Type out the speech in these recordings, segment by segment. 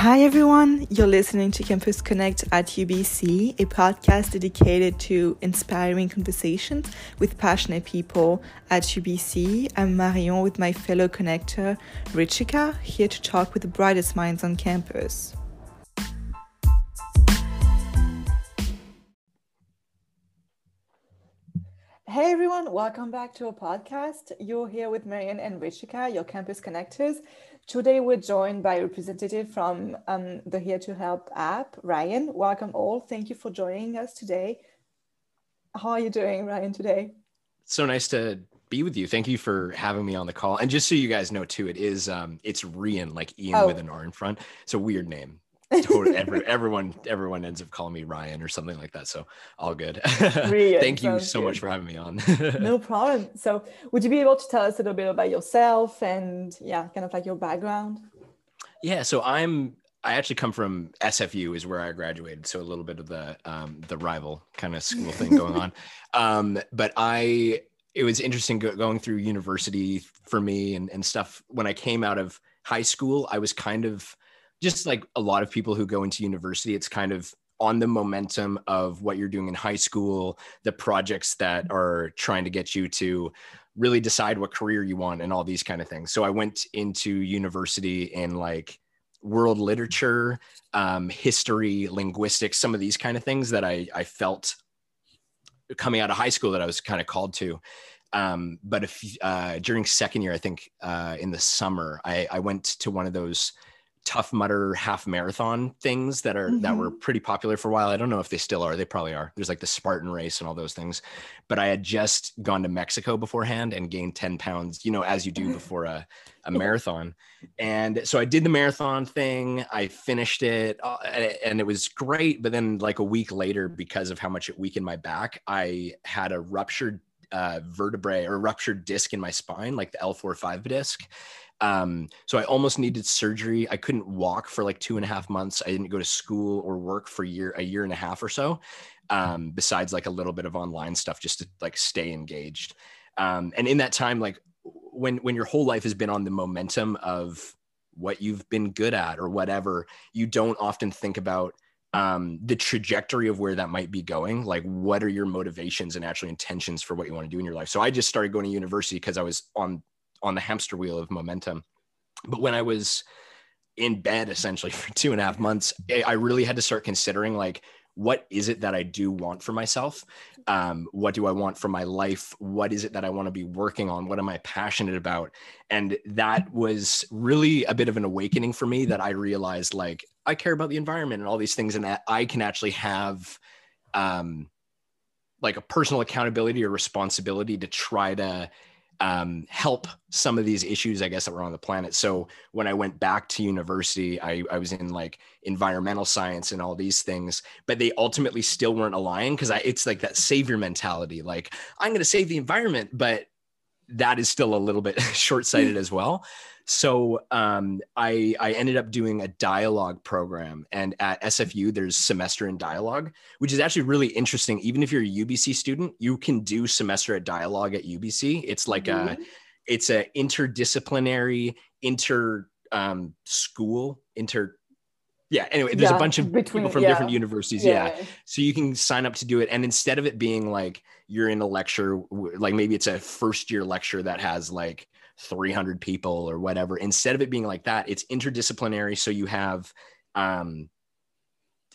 Hi, everyone. You're listening to Campus Connect at UBC, a podcast dedicated to inspiring conversations with passionate people at UBC. I'm Marion with my fellow connector, Richika, here to talk with the brightest minds on campus. Hey everyone, welcome back to our podcast. You're here with Marion and Richika, your campus connectors. Today we're joined by a representative from um, the Here to Help app, Ryan. Welcome all. Thank you for joining us today. How are you doing, Ryan, today? So nice to be with you. Thank you for having me on the call. And just so you guys know too, it is um it's Rian, like Ian oh. with an R in front. It's a weird name totally every, everyone everyone ends up calling me Ryan or something like that. So all good. Thank you so good. much for having me on. no problem. So would you be able to tell us a little bit about yourself and yeah, kind of like your background? Yeah, so I'm I actually come from SFU is where I graduated, so a little bit of the um, the rival kind of school thing going on. Um, but I it was interesting go- going through university for me and, and stuff. When I came out of high school, I was kind of just like a lot of people who go into university, it's kind of on the momentum of what you're doing in high school, the projects that are trying to get you to really decide what career you want and all these kind of things. So I went into university in like world literature, um, history, linguistics, some of these kind of things that I, I felt coming out of high school that I was kind of called to. Um, but if uh, during second year, I think uh, in the summer, I, I went to one of those tough mudder half marathon things that are mm-hmm. that were mm-hmm. pretty popular for a while. I don't know if they still are. They probably are. There's like the Spartan race and all those things. But I had just gone to Mexico beforehand and gained 10 pounds, you know, as you do before a, a marathon. And so I did the marathon thing. I finished it uh, and it was great. But then like a week later, because of how much it weakened my back, I had a ruptured uh, vertebrae or ruptured disc in my spine, like the L4-5 disc. Um, so I almost needed surgery. I couldn't walk for like two and a half months. I didn't go to school or work for a year, a year and a half or so. Um, besides like a little bit of online stuff just to like stay engaged. Um, and in that time, like when when your whole life has been on the momentum of what you've been good at or whatever, you don't often think about um, the trajectory of where that might be going. Like, what are your motivations and actually intentions for what you want to do in your life? So I just started going to university because I was on on the hamster wheel of momentum. But when I was in bed essentially for two and a half months, I really had to start considering like, what is it that I do want for myself? Um, what do I want for my life? What is it that I want to be working on? What am I passionate about? And that was really a bit of an awakening for me that I realized like I care about the environment and all these things, and that I can actually have um, like a personal accountability or responsibility to try to um, help some of these issues, I guess, that were on the planet. So when I went back to university, I, I was in like environmental science and all these things, but they ultimately still weren't aligned because it's like that savior mentality, like I'm going to save the environment, but that is still a little bit short sighted as well. So um, I, I ended up doing a dialogue program, and at SFU there's semester in dialogue, which is actually really interesting. Even if you're a UBC student, you can do semester at dialogue at UBC. It's like mm-hmm. a it's a interdisciplinary inter um, school inter yeah anyway there's yeah, a bunch of between, people from yeah. different universities yeah. yeah. so you can sign up to do it and instead of it being like you're in a lecture like maybe it's a first year lecture that has like 300 people or whatever instead of it being like that it's interdisciplinary so you have um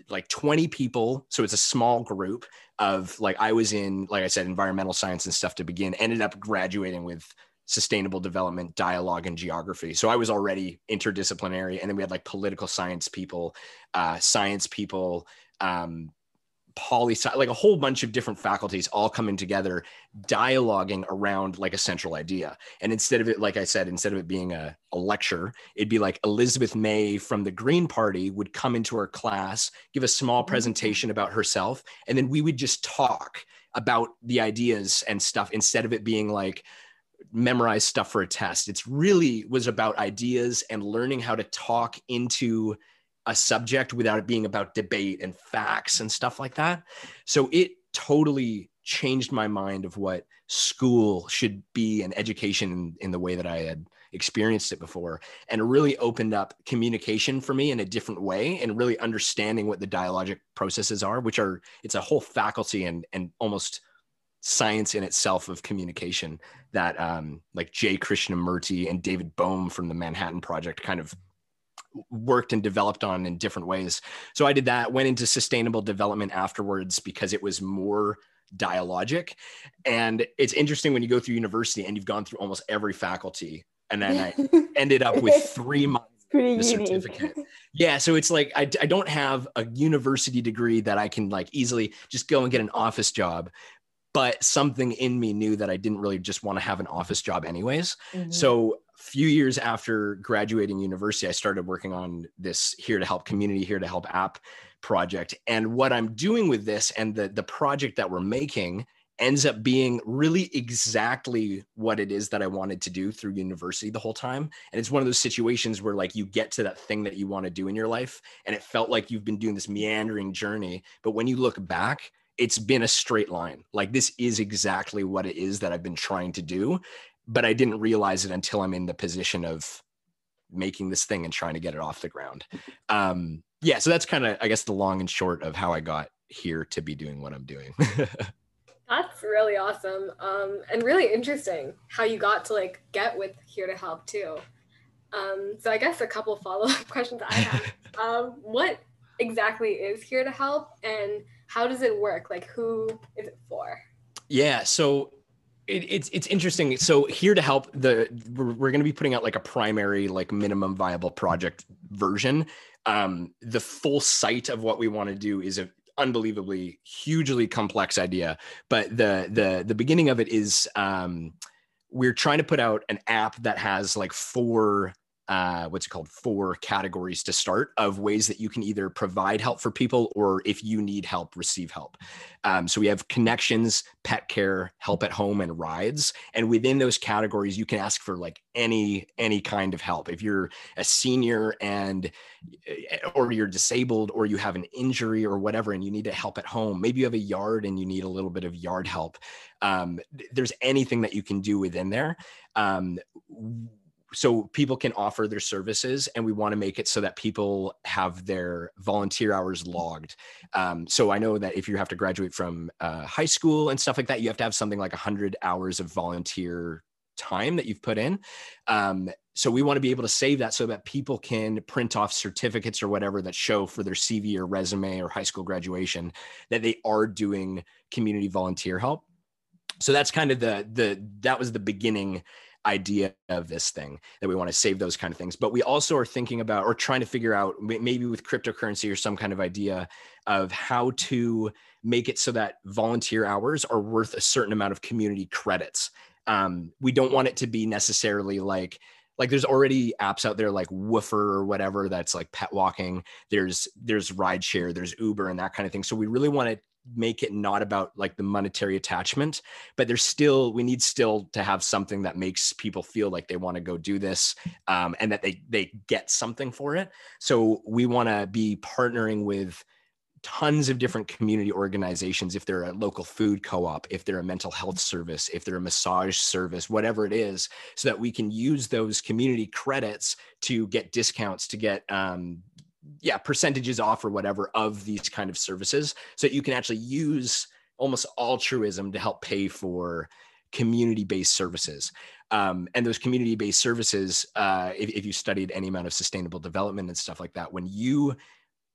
like 20 people so it's a small group of like i was in like i said environmental science and stuff to begin ended up graduating with sustainable development dialogue and geography so i was already interdisciplinary and then we had like political science people uh, science people um, poli like a whole bunch of different faculties all coming together dialoguing around like a central idea and instead of it like i said instead of it being a, a lecture it'd be like elizabeth may from the green party would come into our class give a small mm-hmm. presentation about herself and then we would just talk about the ideas and stuff instead of it being like memorize stuff for a test it's really was about ideas and learning how to talk into a subject without it being about debate and facts and stuff like that. So it totally changed my mind of what school should be and education in, in the way that I had experienced it before and really opened up communication for me in a different way and really understanding what the dialogic processes are which are it's a whole faculty and and almost science in itself of communication that um, like Jay Krishnamurti and David Bohm from the Manhattan Project kind of worked and developed on in different ways. So I did that, went into sustainable development afterwards because it was more dialogic. And it's interesting when you go through university and you've gone through almost every faculty and then I ended up with three months pretty certificate. Yeah, so it's like I, I don't have a university degree that I can like easily just go and get an office job, but something in me knew that I didn't really just want to have an office job anyways. Mm-hmm. So a few years after graduating university, I started working on this here to help community, here to help app project. And what I'm doing with this and the the project that we're making ends up being really exactly what it is that I wanted to do through university the whole time. And it's one of those situations where like you get to that thing that you want to do in your life and it felt like you've been doing this meandering journey, but when you look back, it's been a straight line. Like this is exactly what it is that I've been trying to do, but I didn't realize it until I'm in the position of making this thing and trying to get it off the ground. Um yeah, so that's kind of I guess the long and short of how I got here to be doing what I'm doing. That's really awesome. Um, and really interesting how you got to like get with Here to Help too. Um, so I guess a couple follow-up questions I have. um, what exactly is Here to Help and how does it work? Like who is it for? Yeah, so it, it's it's interesting. So here to help the we're, we're going to be putting out like a primary like minimum viable project version. Um, the full site of what we want to do is a unbelievably hugely complex idea but the the the beginning of it is um we're trying to put out an app that has like four uh, what's it called four categories to start of ways that you can either provide help for people or if you need help receive help. Um, so we have connections pet care help at home and rides. And within those categories you can ask for like any any kind of help. If you're a senior and eh, or you're disabled or you have an injury or whatever and you need to help at home maybe you have a yard and you need a little bit of yard help um, there's anything that you can do within there. Um, so people can offer their services and we want to make it so that people have their volunteer hours logged. Um, so i know that if you have to graduate from uh, high school and stuff like that you have to have something like 100 hours of volunteer time that you've put in. Um, so we want to be able to save that so that people can print off certificates or whatever that show for their cv or resume or high school graduation that they are doing community volunteer help. So that's kind of the the that was the beginning idea of this thing that we want to save those kind of things but we also are thinking about or trying to figure out maybe with cryptocurrency or some kind of idea of how to make it so that volunteer hours are worth a certain amount of community credits um, we don't want it to be necessarily like like there's already apps out there like Woofer or whatever that's like pet walking. There's there's rideshare, there's Uber and that kind of thing. So we really want to make it not about like the monetary attachment but there's still we need still to have something that makes people feel like they want to go do this um, and that they they get something for it. So we want to be partnering with tons of different community organizations if they're a local food co-op if they're a mental health service if they're a massage service whatever it is so that we can use those community credits to get discounts to get um, yeah percentages off or whatever of these kind of services. So you can actually use almost altruism to help pay for community-based services. Um, and those community-based services uh, if, if you studied any amount of sustainable development and stuff like that when you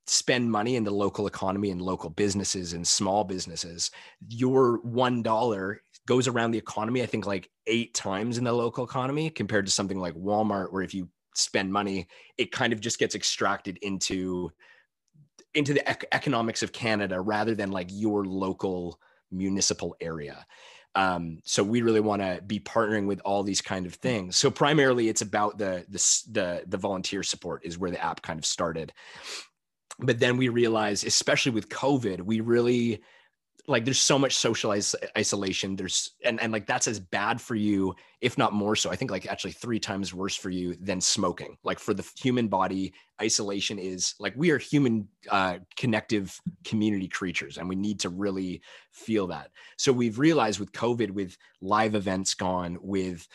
spend money in the local economy and local businesses and small businesses your one dollar goes around the economy i think like eight times in the local economy compared to something like walmart where if you spend money it kind of just gets extracted into into the ec- economics of canada rather than like your local municipal area. Um, so we really want to be partnering with all these kind of things. So primarily it's about the, the the the volunteer support is where the app kind of started. But then we realized especially with covid we really like there's so much social is- isolation. There's and, and like that's as bad for you if not more so i think like actually three times worse for you than smoking. Like for the human body isolation is like we are human uh, connective community creatures and we need to really feel that. So we've realized with covid with live events gone with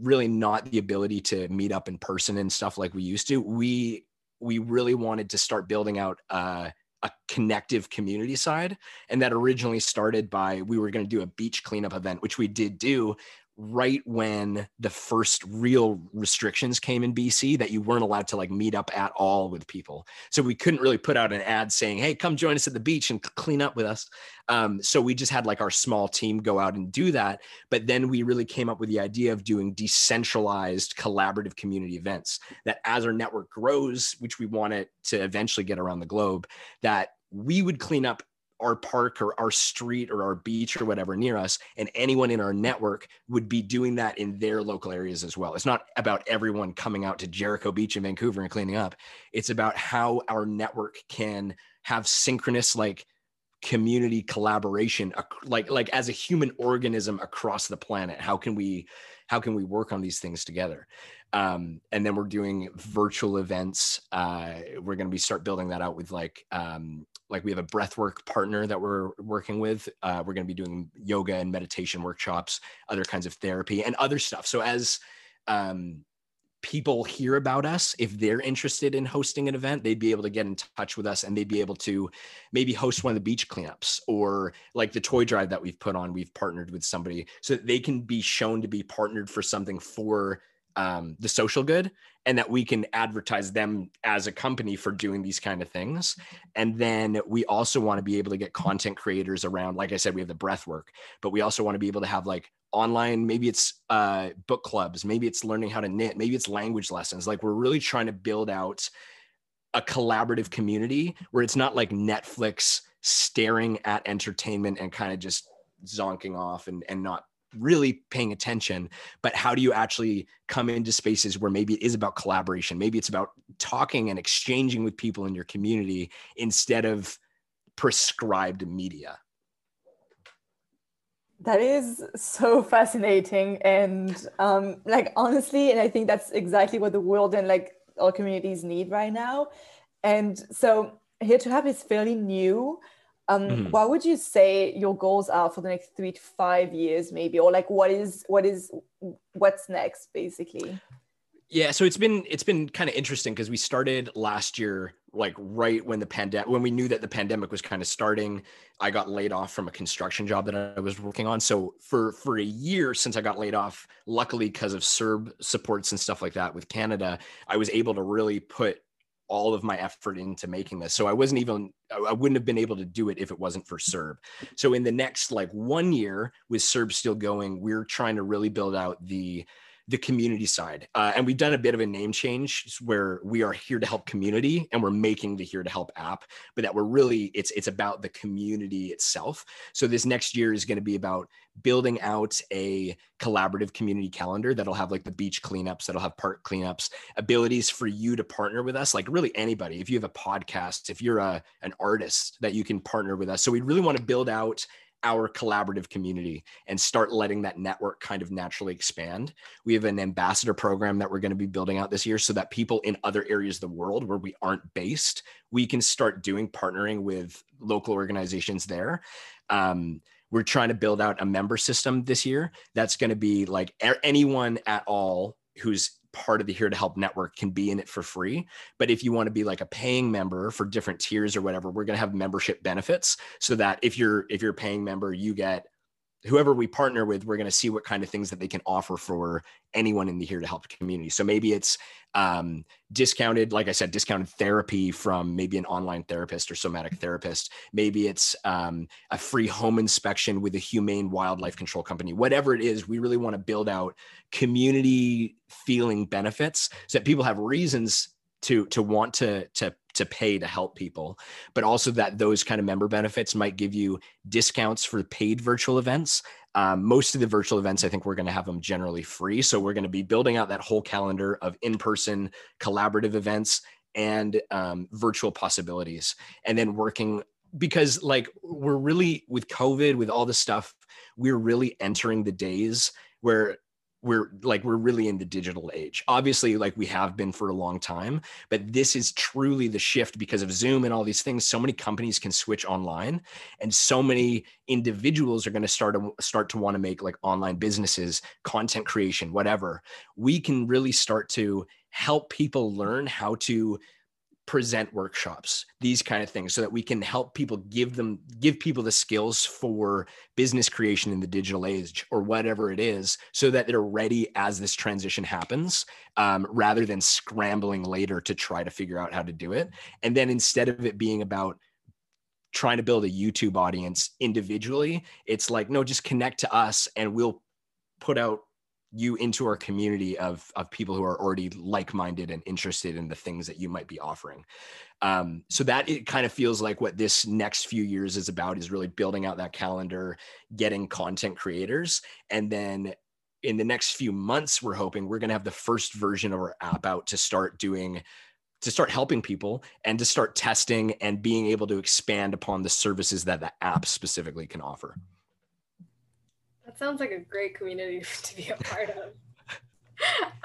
really not the ability to meet up in person and stuff like we used to we we really wanted to start building out uh a connective community side. And that originally started by we were going to do a beach cleanup event, which we did do right when the first real restrictions came in BC that you weren't allowed to like meet up at all with people. So we couldn't really put out an ad saying, "Hey, come join us at the beach and clean up with us." Um, so we just had like our small team go out and do that. But then we really came up with the idea of doing decentralized collaborative community events. That as our network grows, which we want it to eventually get around the globe, that we would clean up our park or our street or our beach or whatever near us and anyone in our network would be doing that in their local areas as well. It's not about everyone coming out to jericho beach in vancouver and cleaning up. It's about how our network can have synchronous like community collaboration like like as a human organism across the planet. How can we how can we work on these things together um, and then we're doing virtual events uh, we're going to be start building that out with like um, like we have a breathwork partner that we're working with. Uh, we're going to be doing yoga and meditation workshops, other kinds of therapy, and other stuff. So as um, people hear about us, if they're interested in hosting an event, they'd be able to get in touch with us and they'd be able to maybe host one of the beach cleanups or like the toy drive that we've put on. We've partnered with somebody so that they can be shown to be partnered for something for um, the social good and that we can advertise them as a company for doing these kind of things. And then we also want to be able to get content creators around like i said we have the breath work but we also want to be able to have like online maybe it's uh, book clubs maybe it's learning how to knit maybe it's language lessons. Like we're really trying to build out a collaborative community where it's not like netflix staring at entertainment and kind of just zonking off and, and not really paying attention but how do you actually come into spaces where maybe it is about collaboration? Maybe it's about talking and exchanging with people in your community instead of prescribed media. That is so fascinating. And um like honestly and i think that's exactly what the world and like all communities need right now. And so here to help is fairly new um, mm-hmm. what would you say your goals are for the next three to five years maybe? Or like what is what is what's next basically? Yeah so it's been it's been kind of interesting because we started last year like right when the pandemic when we knew that the pandemic was kind of starting i got laid off from a construction job that i was working on. So for for a year since i got laid off luckily because of CERB supports and stuff like that with canada i was able to really put all of my effort into making this. So I wasn't even, I wouldn't have been able to do it if it wasn't for CERB. So in the next like one year with CERB still going, we're trying to really build out the the community side. Uh, and we've done a bit of a name change where we are here to help community and we're making the here to help app, but that we're really, it's, it's about the community itself. So this next year is going to be about building out a collaborative community calendar that'll have like the beach cleanups, that'll have park cleanups, abilities for you to partner with us, like really anybody. If you have a podcast, if you're a, an artist that you can partner with us. So we really want to build out our collaborative community and start letting that network kind of naturally expand. We have an ambassador program that we're going to be building out this year so that people in other areas of the world where we aren't based, we can start doing partnering with local organizations there. Um, we're trying to build out a member system this year that's going to be like anyone at all who's part of the Here to Help network can be in it for free. But if you want to be like a paying member for different tiers or whatever, we're going to have membership benefits so that if you're if you're a paying member, you get whoever we partner with, we're going to see what kind of things that they can offer for anyone in the Here to Help community. So maybe it's um, discounted, like I said, discounted therapy from maybe an online therapist or somatic therapist. Maybe it's um, a free home inspection with a humane wildlife control company. Whatever it is, we really want to build out community feeling benefits so that people have reasons to to want to to to pay to help people but also that those kind of member benefits might give you discounts for paid virtual events. Um, most of the virtual events i think we're going to have them generally free. So we're going to be building out that whole calendar of in-person collaborative events and um, virtual possibilities and then working because like we're really with COVID, with all this stuff, we're really entering the days where we're like we're really in the digital age. Obviously like we have been for a long time but this is truly the shift because of zoom and all these things. So many companies can switch online and so many individuals are going to start to start to want to make like online businesses content creation whatever. We can really start to help people learn how to present workshops these kind of things so that we can help people give them give people the skills for business creation in the digital age or whatever it is so that they're ready as this transition happens um, rather than scrambling later to try to figure out how to do it. And then instead of it being about trying to build a youtube audience individually it's like no just connect to us and we'll put out you into our community of of people who are already like-minded and interested in the things that you might be offering. Um, so that it kind of feels like what this next few years is about is really building out that calendar getting content creators and then in the next few months we're hoping we're going to have the first version of our app out to start doing to start helping people and to start testing and being able to expand upon the services that the app specifically can offer that sounds like a great community to be a part of.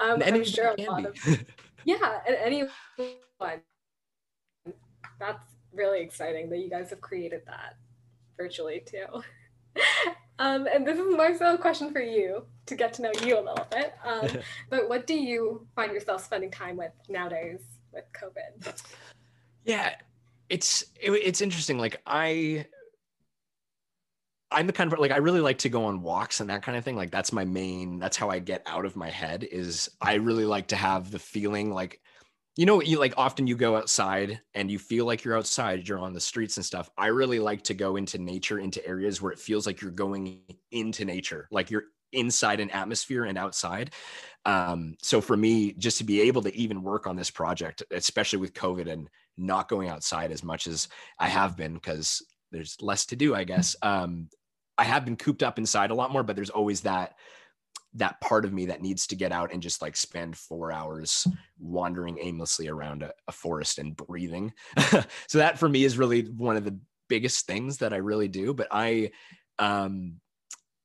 um, I'm sure a lot of yeah, and anyone. That's really exciting that you guys have created that virtually too. um, and this is more so a question for you to get to know you a little bit. Um, but what do you find yourself spending time with nowadays with COVID? Yeah, it's it, it's interesting. Like I I'm the kind of like I really like to go on walks and that kind of thing. Like that's my main. That's how I get out of my head. Is I really like to have the feeling like, you know, you like often you go outside and you feel like you're outside. You're on the streets and stuff. I really like to go into nature, into areas where it feels like you're going into nature, like you're inside an atmosphere and outside. Um, so for me, just to be able to even work on this project, especially with COVID and not going outside as much as I have been, because there's less to do, I guess. Um, I have been cooped up inside a lot more, but there's always that that part of me that needs to get out and just like spend four hours wandering aimlessly around a, a forest and breathing. so that for me is really one of the biggest things that I really do. But I um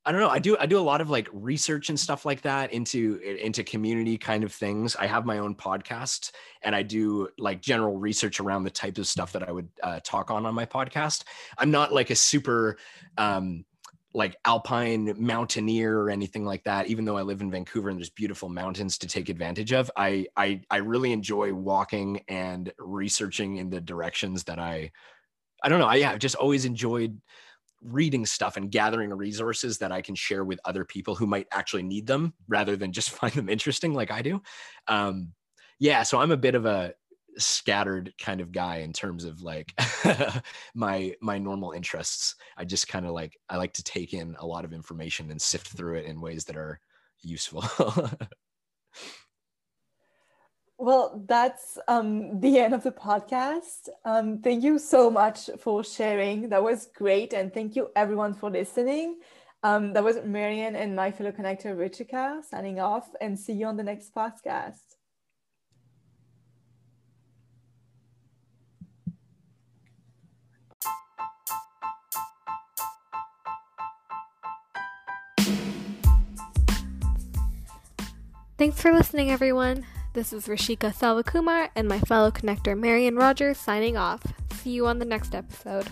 I don't know. I do I do a lot of like research and stuff like that into into community kind of things. I have my own podcast and I do like general research around the type of stuff that I would uh, talk on on my podcast. I'm not like a super um like alpine mountaineer or anything like that even though i live in vancouver and there's beautiful mountains to take advantage of i i, I really enjoy walking and researching in the directions that i i don't know i yeah, i've just always enjoyed reading stuff and gathering resources that i can share with other people who might actually need them rather than just find them interesting like i do. Um yeah so i'm a bit of a scattered kind of guy in terms of like my my normal interests. I just kind of like i like to take in a lot of information and sift through it in ways that are useful. Well that's um, the end of the podcast. Um, thank you so much for sharing. That was great and thank you everyone for listening. Um, that was marian and my fellow connector richika signing off and see you on the next podcast Thanks for listening, everyone. This is Rashika Salvakumar and my fellow connector Marian Rogers signing off. See you on the next episode.